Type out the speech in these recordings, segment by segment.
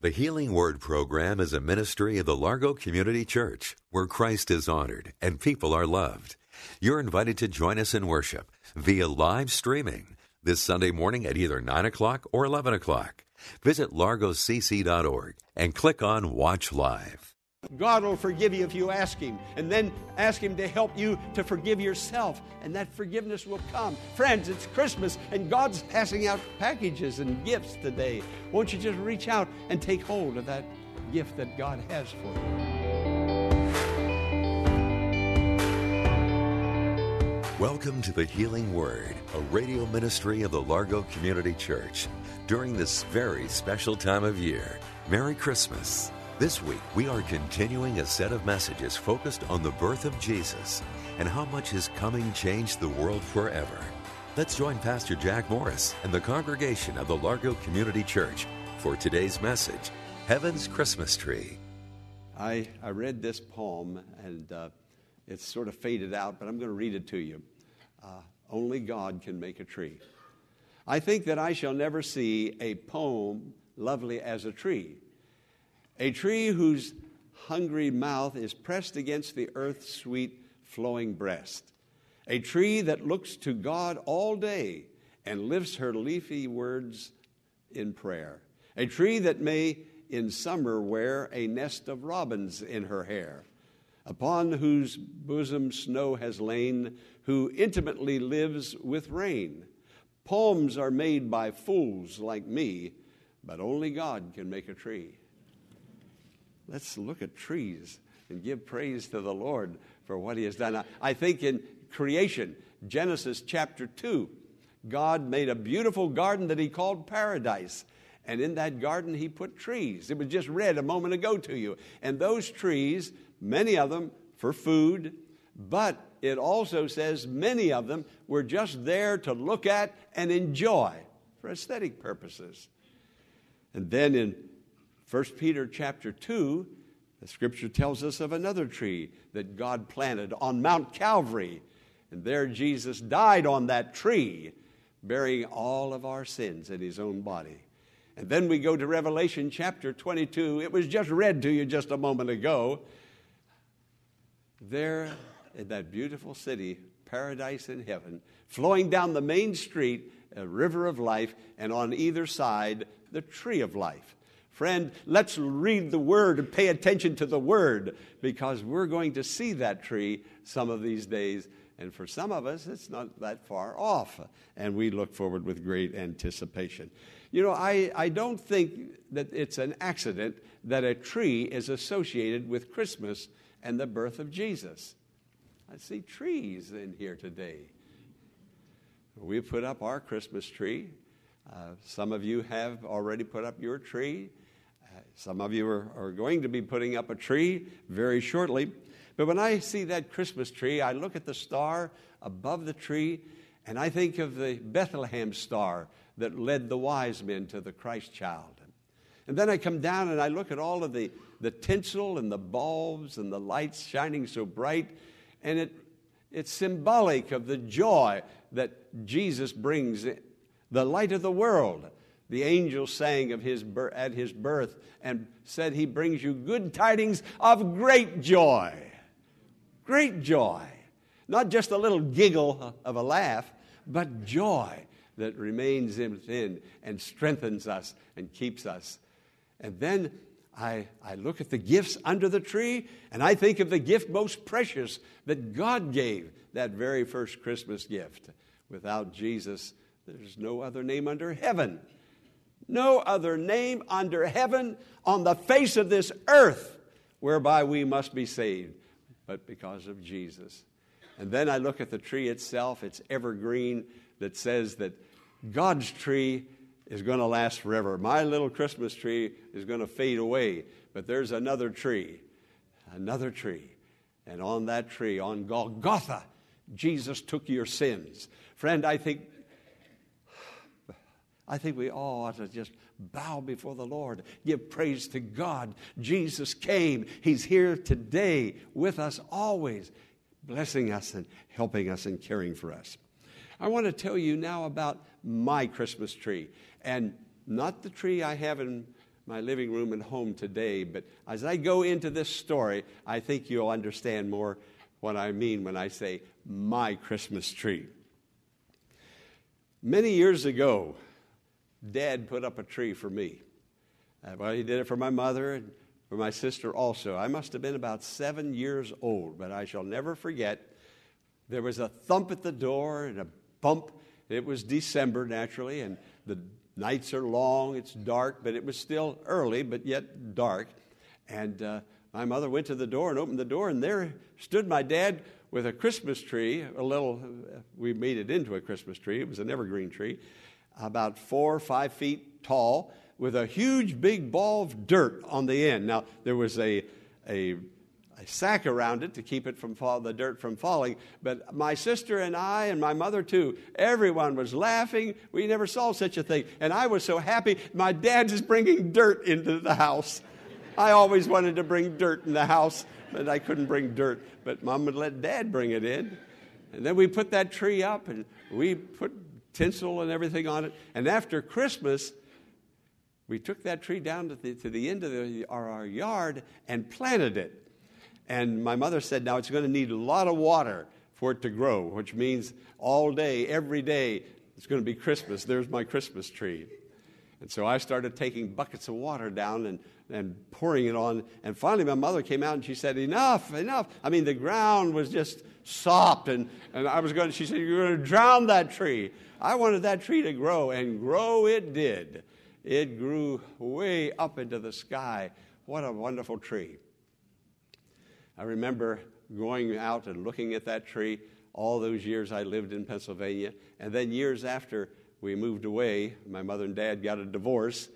The Healing Word program is a ministry of the Largo Community Church where Christ is honored and people are loved. You're invited to join us in worship via live streaming this Sunday morning at either 9 o'clock or 11 o'clock. Visit largocc.org and click on Watch Live. God will forgive you if you ask Him, and then ask Him to help you to forgive yourself, and that forgiveness will come. Friends, it's Christmas, and God's passing out packages and gifts today. Won't you just reach out and take hold of that gift that God has for you? Welcome to the Healing Word, a radio ministry of the Largo Community Church. During this very special time of year, Merry Christmas. This week, we are continuing a set of messages focused on the birth of Jesus and how much his coming changed the world forever. Let's join Pastor Jack Morris and the congregation of the Largo Community Church for today's message Heaven's Christmas Tree. I, I read this poem and uh, it's sort of faded out, but I'm going to read it to you. Uh, Only God can make a tree. I think that I shall never see a poem lovely as a tree a tree whose hungry mouth is pressed against the earth's sweet flowing breast, a tree that looks to God all day and lifts her leafy words in prayer, a tree that may in summer wear a nest of robins in her hair, upon whose bosom snow has lain, who intimately lives with rain. Poems are made by fools like me, but only God can make a tree. Let's look at trees and give praise to the Lord for what He has done. I think in creation, Genesis chapter 2, God made a beautiful garden that He called paradise. And in that garden, He put trees. It was just read a moment ago to you. And those trees, many of them for food, but it also says many of them were just there to look at and enjoy for aesthetic purposes. And then in 1 Peter chapter 2, the scripture tells us of another tree that God planted on Mount Calvary. And there Jesus died on that tree, bearing all of our sins in his own body. And then we go to Revelation chapter 22. It was just read to you just a moment ago. There in that beautiful city, paradise in heaven, flowing down the main street, a river of life, and on either side, the tree of life. Friend, let's read the Word and pay attention to the Word because we're going to see that tree some of these days. And for some of us, it's not that far off. And we look forward with great anticipation. You know, I, I don't think that it's an accident that a tree is associated with Christmas and the birth of Jesus. I see trees in here today. We put up our Christmas tree. Uh, some of you have already put up your tree. Some of you are, are going to be putting up a tree very shortly. But when I see that Christmas tree, I look at the star above the tree and I think of the Bethlehem star that led the wise men to the Christ child. And then I come down and I look at all of the, the tinsel and the bulbs and the lights shining so bright, and it, it's symbolic of the joy that Jesus brings, the light of the world the angel sang of his at his birth and said he brings you good tidings of great joy. Great joy. Not just a little giggle of a laugh, but joy that remains within and strengthens us and keeps us. And then I, I look at the gifts under the tree and I think of the gift most precious that God gave, that very first Christmas gift. Without Jesus, there's no other name under heaven no other name under heaven on the face of this earth whereby we must be saved, but because of Jesus. And then I look at the tree itself, it's evergreen, that says that God's tree is going to last forever. My little Christmas tree is going to fade away, but there's another tree, another tree. And on that tree, on Golgotha, Jesus took your sins. Friend, I think I think we all ought to just bow before the Lord, give praise to God. Jesus came. He's here today with us always, blessing us and helping us and caring for us. I want to tell you now about my Christmas tree, and not the tree I have in my living room and home today, but as I go into this story, I think you'll understand more what I mean when I say my Christmas tree. Many years ago, Dad put up a tree for me. Uh, well, he did it for my mother and for my sister also. I must have been about seven years old, but I shall never forget. There was a thump at the door and a bump. It was December, naturally, and the nights are long. It's dark, but it was still early, but yet dark. And uh, my mother went to the door and opened the door, and there stood my dad with a Christmas tree, a little, we made it into a Christmas tree. It was an evergreen tree about four or five feet tall with a huge big ball of dirt on the end. Now, there was a, a, a sack around it to keep it from fall, the dirt from falling. But my sister and I and my mother too, everyone was laughing. We never saw such a thing. And I was so happy. My dad is bringing dirt into the house. I always wanted to bring dirt in the house, but I couldn't bring dirt. But mom would let dad bring it in. And then we put that tree up and we put tinsel and everything on it. And after Christmas, we took that tree down to the, to the end of the, our, our yard and planted it. And my mother said, now it's going to need a lot of water for it to grow, which means all day, every day, it's going to be Christmas. There's my Christmas tree. And so I started taking buckets of water down and, and pouring it on. And finally, my mother came out and she said, Enough, enough. I mean, the ground was just sopped. And, and I was going, she said, You're going to drown that tree. I wanted that tree to grow, and grow it did. It grew way up into the sky. What a wonderful tree. I remember going out and looking at that tree all those years I lived in Pennsylvania. And then years after we moved away, my mother and dad got a divorce.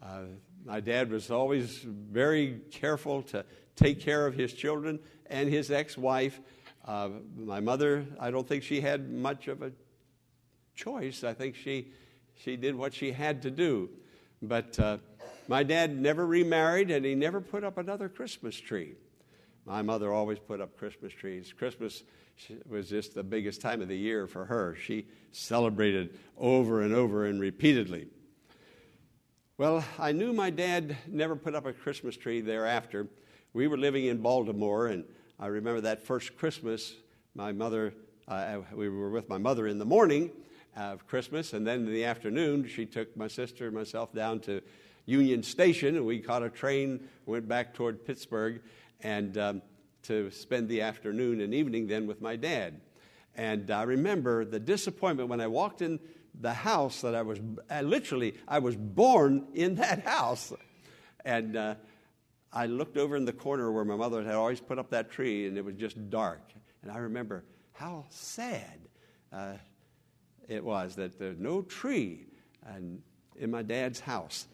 Uh, my dad was always very careful to take care of his children and his ex wife. Uh, my mother, I don't think she had much of a choice. I think she, she did what she had to do. But uh, my dad never remarried and he never put up another Christmas tree. My mother always put up Christmas trees. Christmas was just the biggest time of the year for her. She celebrated over and over and repeatedly. Well, I knew my dad never put up a Christmas tree thereafter. We were living in Baltimore, and I remember that first Christmas, my mother, uh, we were with my mother in the morning, of Christmas. And then in the afternoon, she took my sister and myself down to Union Station, and we caught a train, went back toward Pittsburgh, and um, to spend the afternoon and evening then with my dad. And I remember the disappointment when I walked in the house that I was I literally I was born in that house, and uh, I looked over in the corner where my mother had always put up that tree, and it was just dark. And I remember how sad uh, it was that there's no tree and, in my dad's house.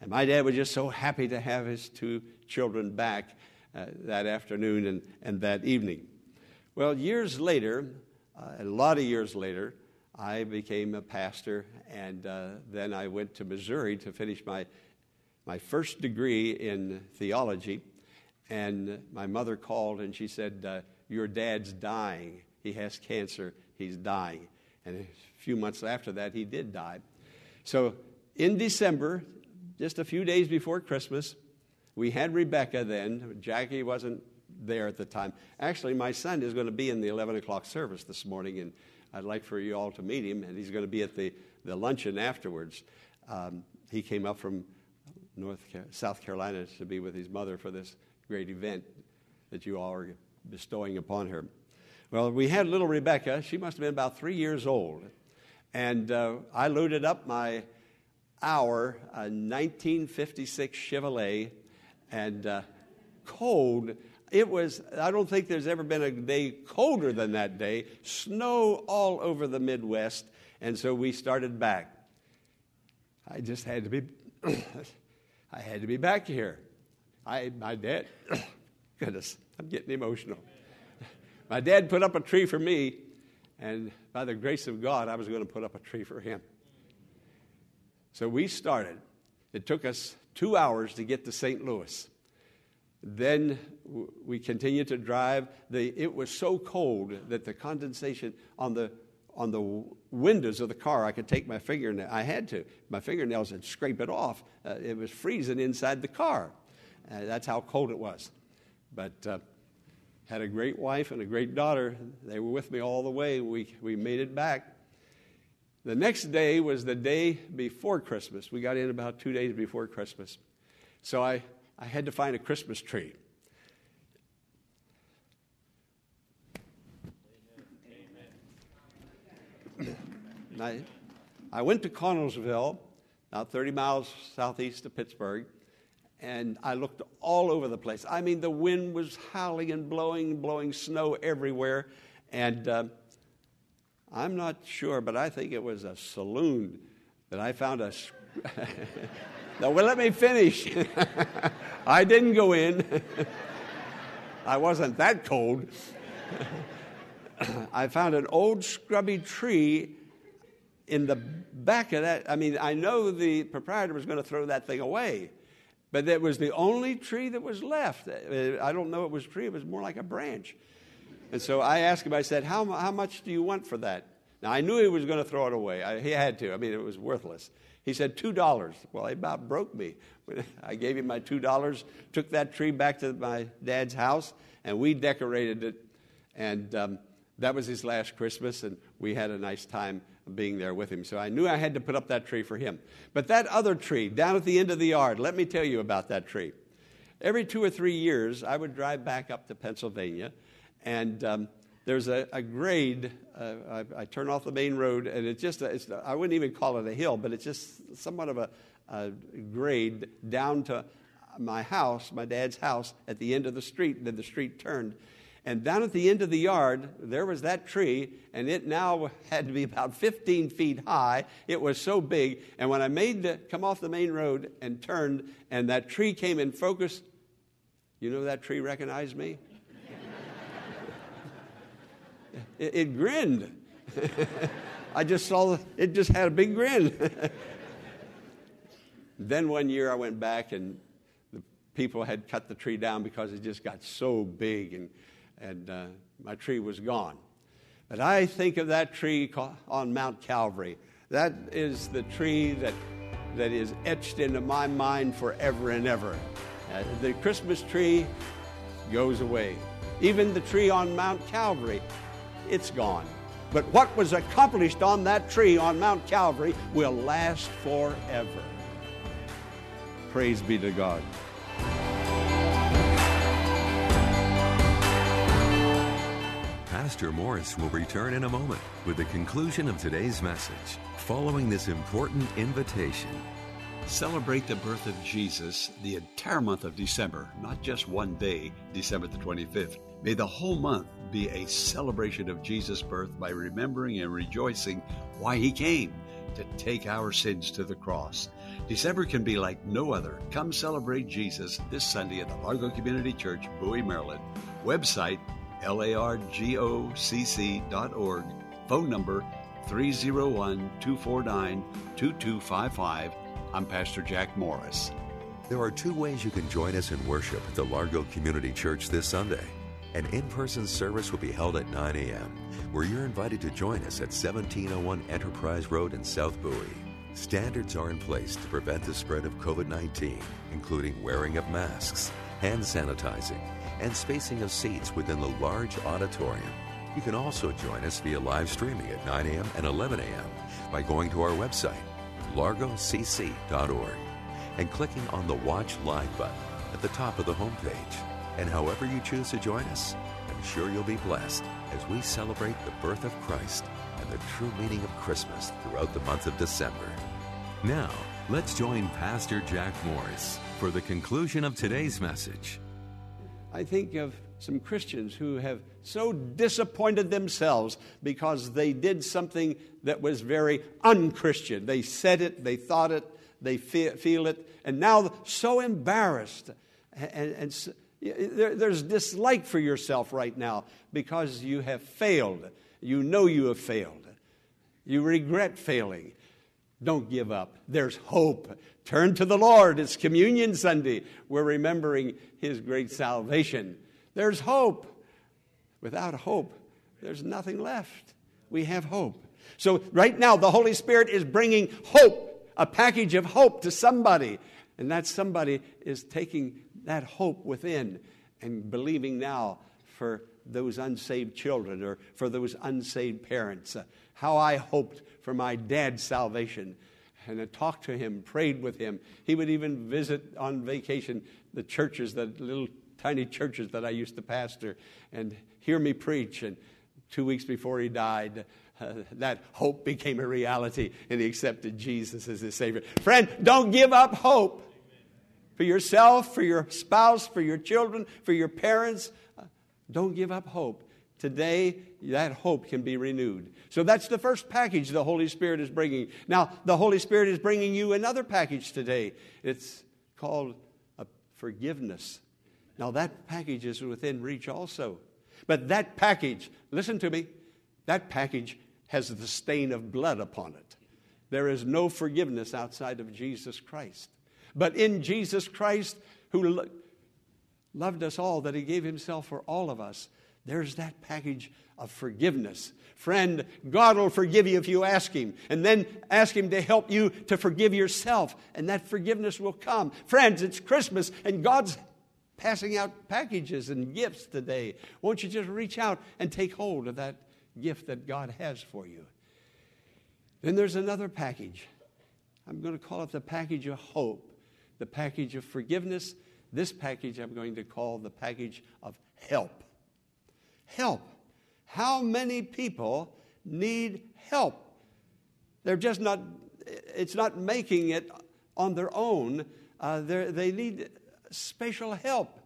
And my dad was just so happy to have his two children back uh, that afternoon and, and that evening. Well, years later, uh, a lot of years later, I became a pastor, and uh, then I went to Missouri to finish my, my first degree in theology. And my mother called and she said, uh, Your dad's dying. He has cancer. He's dying. And a few months after that, he did die. So in December, just a few days before Christmas, we had Rebecca then. Jackie wasn't there at the time. Actually, my son is going to be in the 11 o'clock service this morning, and I'd like for you all to meet him, and he's going to be at the, the luncheon afterwards. Um, he came up from North South Carolina to be with his mother for this great event that you all are bestowing upon her. Well, we had little Rebecca. She must have been about three years old. And uh, I loaded up my our uh, 1956 Chevrolet and uh, cold. It was, I don't think there's ever been a day colder than that day. Snow all over the Midwest. And so we started back. I just had to be, I had to be back here. I, my dad, goodness, I'm getting emotional. My dad put up a tree for me, and by the grace of God, I was going to put up a tree for him. So we started. It took us two hours to get to St. Louis. Then we continued to drive. The, it was so cold that the condensation on the on the windows of the car, I could take my fingernail. I had to. My fingernails and scrape it off. Uh, it was freezing inside the car. Uh, that's how cold it was. But uh, had a great wife and a great daughter. They were with me all the way. We, we made it back. The next day was the day before Christmas. We got in about two days before Christmas. So I, I had to find a Christmas tree. I, I went to Connellsville, about 30 miles southeast of Pittsburgh, and I looked all over the place. I mean, the wind was howling and blowing, blowing snow everywhere. And uh, I'm not sure, but I think it was a saloon that I found a. no, well, let me finish. I didn't go in. I wasn't that cold. I found an old scrubby tree in the back of that. I mean, I know the proprietor was going to throw that thing away, but that was the only tree that was left. Uh, I don't know it was a tree, it was more like a branch. And so I asked him, I said, How, how much do you want for that? Now, I knew he was going to throw it away. I, he had to. I mean, it was worthless. He said, $2. Well, he about broke me. I gave him my $2, took that tree back to my dad's house, and we decorated it. And um, that was his last Christmas, and we had a nice time being there with him. So I knew I had to put up that tree for him. But that other tree down at the end of the yard, let me tell you about that tree. Every two or three years, I would drive back up to Pennsylvania, and um, there's a, a grade. Uh, I, I, turn off the main road, and it's just, a, it's, I wouldn't even call it a hill, but it's just somewhat of a, a grade down to my house, my dad's house, at the end of the street. And then the street turned. And down at the end of the yard, there was that tree, and it now had to be about 15 feet high. It was so big. And when I made the come off the main road and turned, and that tree came in focus, you know that tree recognized me? it, it, grinned. I just saw it just had a big grin. then one year I went back and the people had cut the tree down because it just got so big and and uh, my tree was gone. But I think of that tree on Mount Calvary. That is the tree that, that is etched into my mind forever and ever. Uh, the Christmas tree goes away. Even the tree on Mount Calvary, it's gone. But what was accomplished on that tree on Mount Calvary will last forever. Praise be to God. Pastor Morris will return in a moment with the conclusion of today's message following this important invitation. Celebrate the birth of Jesus the entire month of December, not just one day, December the 25th. May the whole month be a celebration of Jesus' birth by remembering and rejoicing why he came to take our sins to the cross. December can be like no other. Come celebrate Jesus this Sunday at the Largo Community Church, Bowie, Maryland. Website largocc.org. Phone number 301 249 2255. I'm Pastor Jack Morris. There are two ways you can join us in worship at the Largo Community Church this Sunday. An in person service will be held at 9 a.m., where you're invited to join us at 1701 Enterprise Road in South Bowie. Standards are in place to prevent the spread of COVID 19, including wearing of masks, hand sanitizing, and spacing of seats within the large auditorium. You can also join us via live streaming at 9 a.m. and 11 a.m. by going to our website, largocc.org, and clicking on the Watch Live button at the top of the homepage. And however you choose to join us, I'm sure you'll be blessed as we celebrate the birth of Christ and the true meaning of Christmas throughout the month of December. Now, let's join Pastor Jack Morris for the conclusion of today's message. I think of some Christians who have so disappointed themselves because they did something that was very unchristian. They said it, they thought it, they feel it, and now so embarrassed. And, and there, there's dislike for yourself right now because you have failed. You know you have failed. You regret failing. Don't give up. There's hope. Turn to the Lord. It's Communion Sunday. We're remembering His great salvation. There's hope. Without hope, there's nothing left. We have hope. So, right now, the Holy Spirit is bringing hope, a package of hope to somebody. And that somebody is taking that hope within and believing now for those unsaved children or for those unsaved parents. How I hoped for my dad's salvation. And I talked to him, prayed with him. He would even visit on vacation the churches, the little tiny churches that I used to pastor, and hear me preach. And two weeks before he died, uh, that hope became a reality, and he accepted Jesus as his Savior. Friend, don't give up hope for yourself, for your spouse, for your children, for your parents. Uh, don't give up hope. Today, that hope can be renewed. So that's the first package the Holy Spirit is bringing. Now, the Holy Spirit is bringing you another package today. It's called forgiveness. Now, that package is within reach also. But that package, listen to me, that package has the stain of blood upon it. There is no forgiveness outside of Jesus Christ. But in Jesus Christ, who lo- loved us all, that he gave himself for all of us, there's that package of forgiveness. Friend, God will forgive you if you ask Him, and then ask Him to help you to forgive yourself, and that forgiveness will come. Friends, it's Christmas, and God's passing out packages and gifts today. Won't you just reach out and take hold of that gift that God has for you? Then there's another package. I'm going to call it the package of hope the package of forgiveness. This package I'm going to call the package of help. Help. How many people need help? They're just not, it's not making it on their own. Uh, they need special help.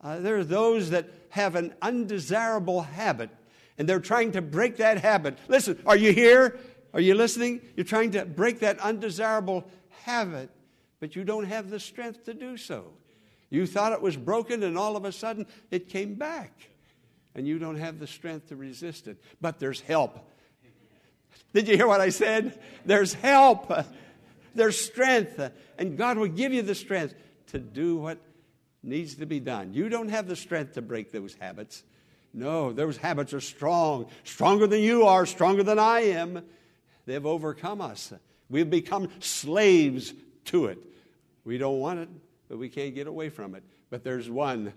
Uh, there are those that have an undesirable habit and they're trying to break that habit. Listen, are you here? Are you listening? You're trying to break that undesirable habit but you don't have the strength to do so. You thought it was broken, and all of a sudden it came back, and you don't have the strength to resist it. But there's help. Did you hear what I said? There's help, there's strength, and God will give you the strength to do what needs to be done. You don't have the strength to break those habits. No, those habits are strong, stronger than you are, stronger than I am. They've overcome us. We've become slaves to it. We don't want it, but we can't get away from it. But there's one,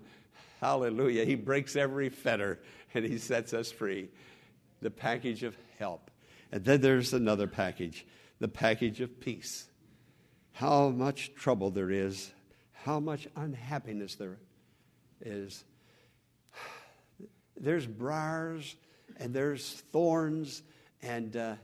hallelujah, he breaks every fetter and he sets us free. The package of help. And then there's another package, the package of peace. How much trouble there is, how much unhappiness there is. There's briars and there's thorns, and uh,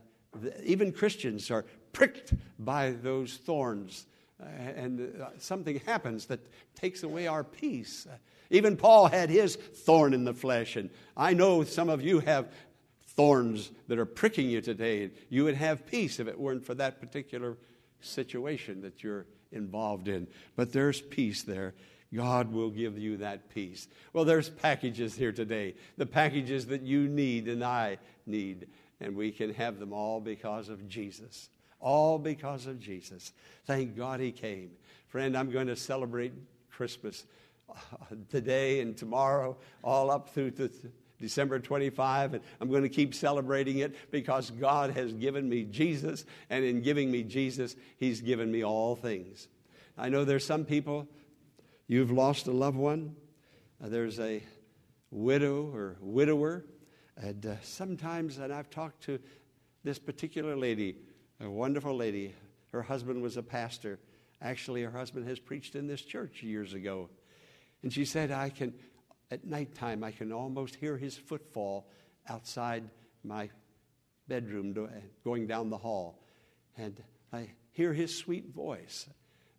even Christians are pricked by those thorns. Uh, and uh, something happens that takes away our peace. Even Paul had his thorn in the flesh, and I know some of you have thorns that are pricking you today. You would have peace if it weren't for that particular situation that you're involved in. But there's peace there. God will give you that peace. Well, there's packages here today, the packages that you need and I need, and we can have them all because of Jesus. All because of Jesus. Thank God he came. Friend, I'm going to celebrate Christmas today and tomorrow, all up through to December 25, and I'm going to keep celebrating it because God has given me Jesus, and in giving me Jesus, He's given me all things. I know there's some people, you've lost a loved one, uh, there's a widow or widower, and uh, sometimes, and I've talked to this particular lady a wonderful lady. Her husband was a pastor. Actually, her husband has preached in this church years ago. And she said, I can, at nighttime, I can almost hear his footfall outside my bedroom going down the hall. And I hear his sweet voice.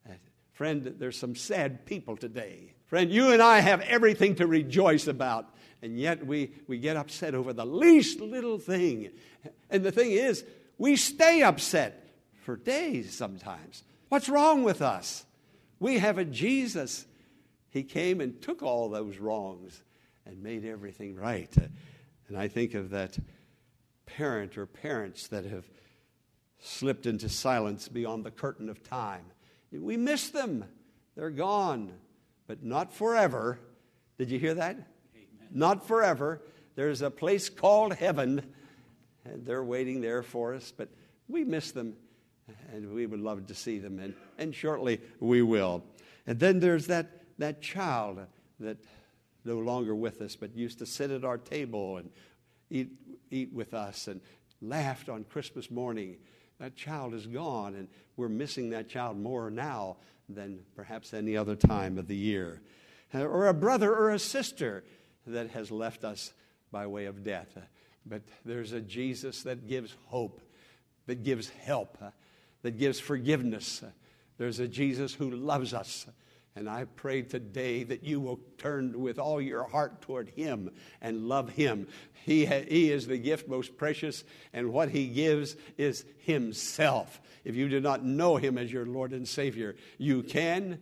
Uh, friend, there's some sad people today. Friend, you and I have everything to rejoice about, and yet we, we get upset over the least little thing. And the thing is, we stay upset for days sometimes. What's wrong with us? We have a Jesus. He came and took all those wrongs and made everything right. And I think of that parent or parents that have slipped into silence beyond the curtain of time. We miss them. They're gone, but not forever. Did you hear that? Amen. Not forever. There's a place called heaven, and they're waiting there for us, but we miss them, and we would love to see them, and, and shortly we will. And then there's that, that child that no longer with us, but used to sit at our table and eat, eat with us and laughed on Christmas morning. That child is gone, and we're missing that child more now than perhaps any other time of the year. Uh, or a brother or a sister that has left us by way of death. Uh, but there's a Jesus that gives hope, that gives help, uh, that gives forgiveness. There's a Jesus who loves us and I pray today that you will turn with all your heart toward Him and love Him. He, ha- he is the gift most precious, and what He gives is Himself. If you do not know Him as your Lord and Savior, you can.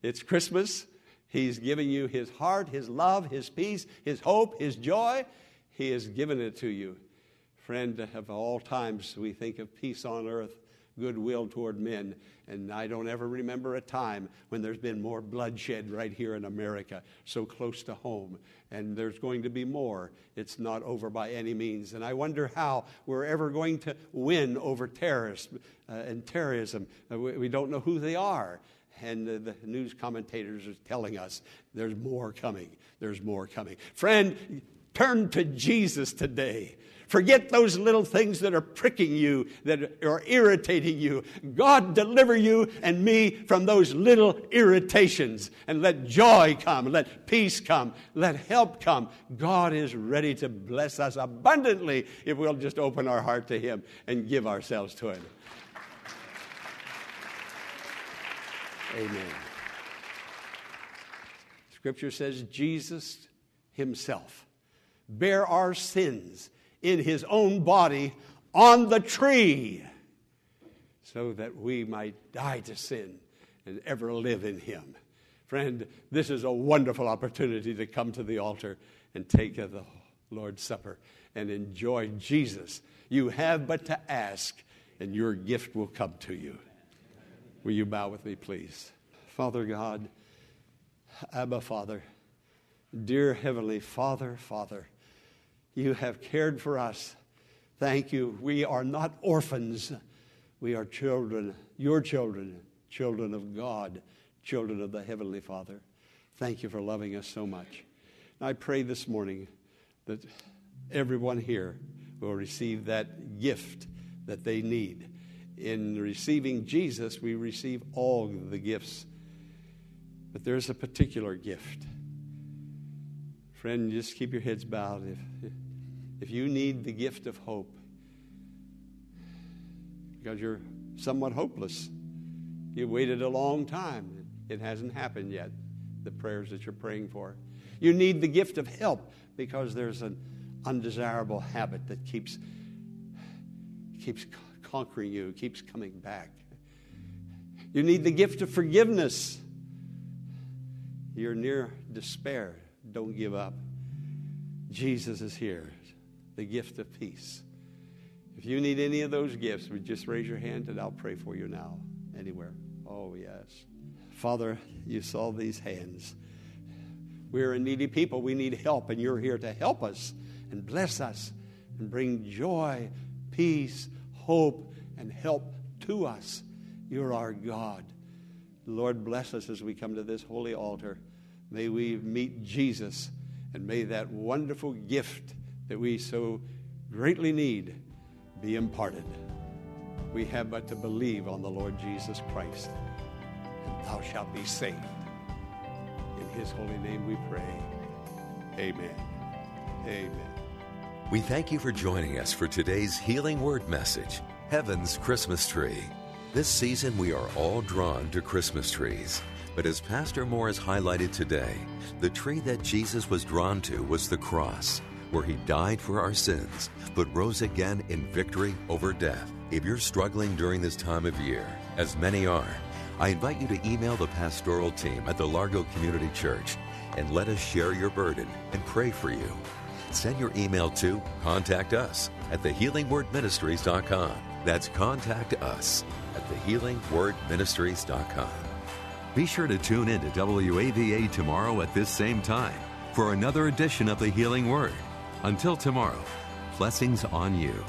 It's Christmas. He's giving you His heart, His love, His peace, His hope, His joy. He has given it to you. Friend, of all times, we think of peace on earth goodwill toward men. And I don't ever remember a time when there's been more bloodshed right here in America, so close to home. And there's going to be more. It's not over by any means. And I wonder how we're ever going to win over terrorists uh, and terrorism. Uh, we, we, don't know who they are. And uh, the news commentators are telling us there's more coming. There's more coming. Friend, turn to Jesus today. Forget those little things that are pricking you, that are irritating you. God deliver you and me from those little irritations and let joy come, let peace come, let help come. God is ready to bless us abundantly if we'll just open our heart to Him and give ourselves to Him. Amen. Scripture says Jesus Himself bear our sins in his own body on the tree so that we might die to sin and ever live in him. Friend, this is a wonderful opportunity to come to the altar and take the Lord's Supper and enjoy Jesus. You have but to ask, and your gift will come to you. Will you bow with me, please? Father God, Abba Father, dear Heavenly Father, Father, you have cared for us. Thank you. We are not orphans. We are children, your children, children of God, children of the Heavenly Father. Thank you for loving us so much. I pray this morning that everyone here will receive that gift that they need. In receiving Jesus, we receive all the gifts. But there's a particular gift Friend, just keep your heads bowed. If, if you need the gift of hope, because you're somewhat hopeless, you've waited a long time. It hasn't happened yet, the prayers that you're praying for. You need the gift of help because there's an undesirable habit that keeps, keeps conquering you, keeps coming back. You need the gift of forgiveness. You're near despair. Don't give up. Jesus is here, the gift of peace. If you need any of those gifts, just raise your hand and I'll pray for you now, anywhere. Oh, yes. Father, you saw these hands. We're a needy people. We need help, and you're here to help us and bless us and bring joy, peace, hope, and help to us. You're our God. Lord, bless us as we come to this holy altar. May we meet Jesus, and may that wonderful gift that we so greatly need be imparted. We have but to believe on the Lord Jesus Christ, and thou shalt be saved. In his holy name we pray. Amen. Amen. We thank you for joining us for today's Healing Word message Heaven's Christmas Tree. This season, we are all drawn to Christmas trees. But as Pastor Moore has highlighted today, the tree that Jesus was drawn to was the cross. where he died for our sins, but rose again in victory over death. If you're struggling during this time of year, as many are, I invite you to email the pastoral team at the Largo Community Church and let us share your burden and pray for you. Send your email to contact us at thehealingwordministries.com. That's contact us at thehealingwordministries.com. Be sure to tune in to WAVA tomorrow at this same time for another edition of the Healing Word. Until tomorrow, blessings on you.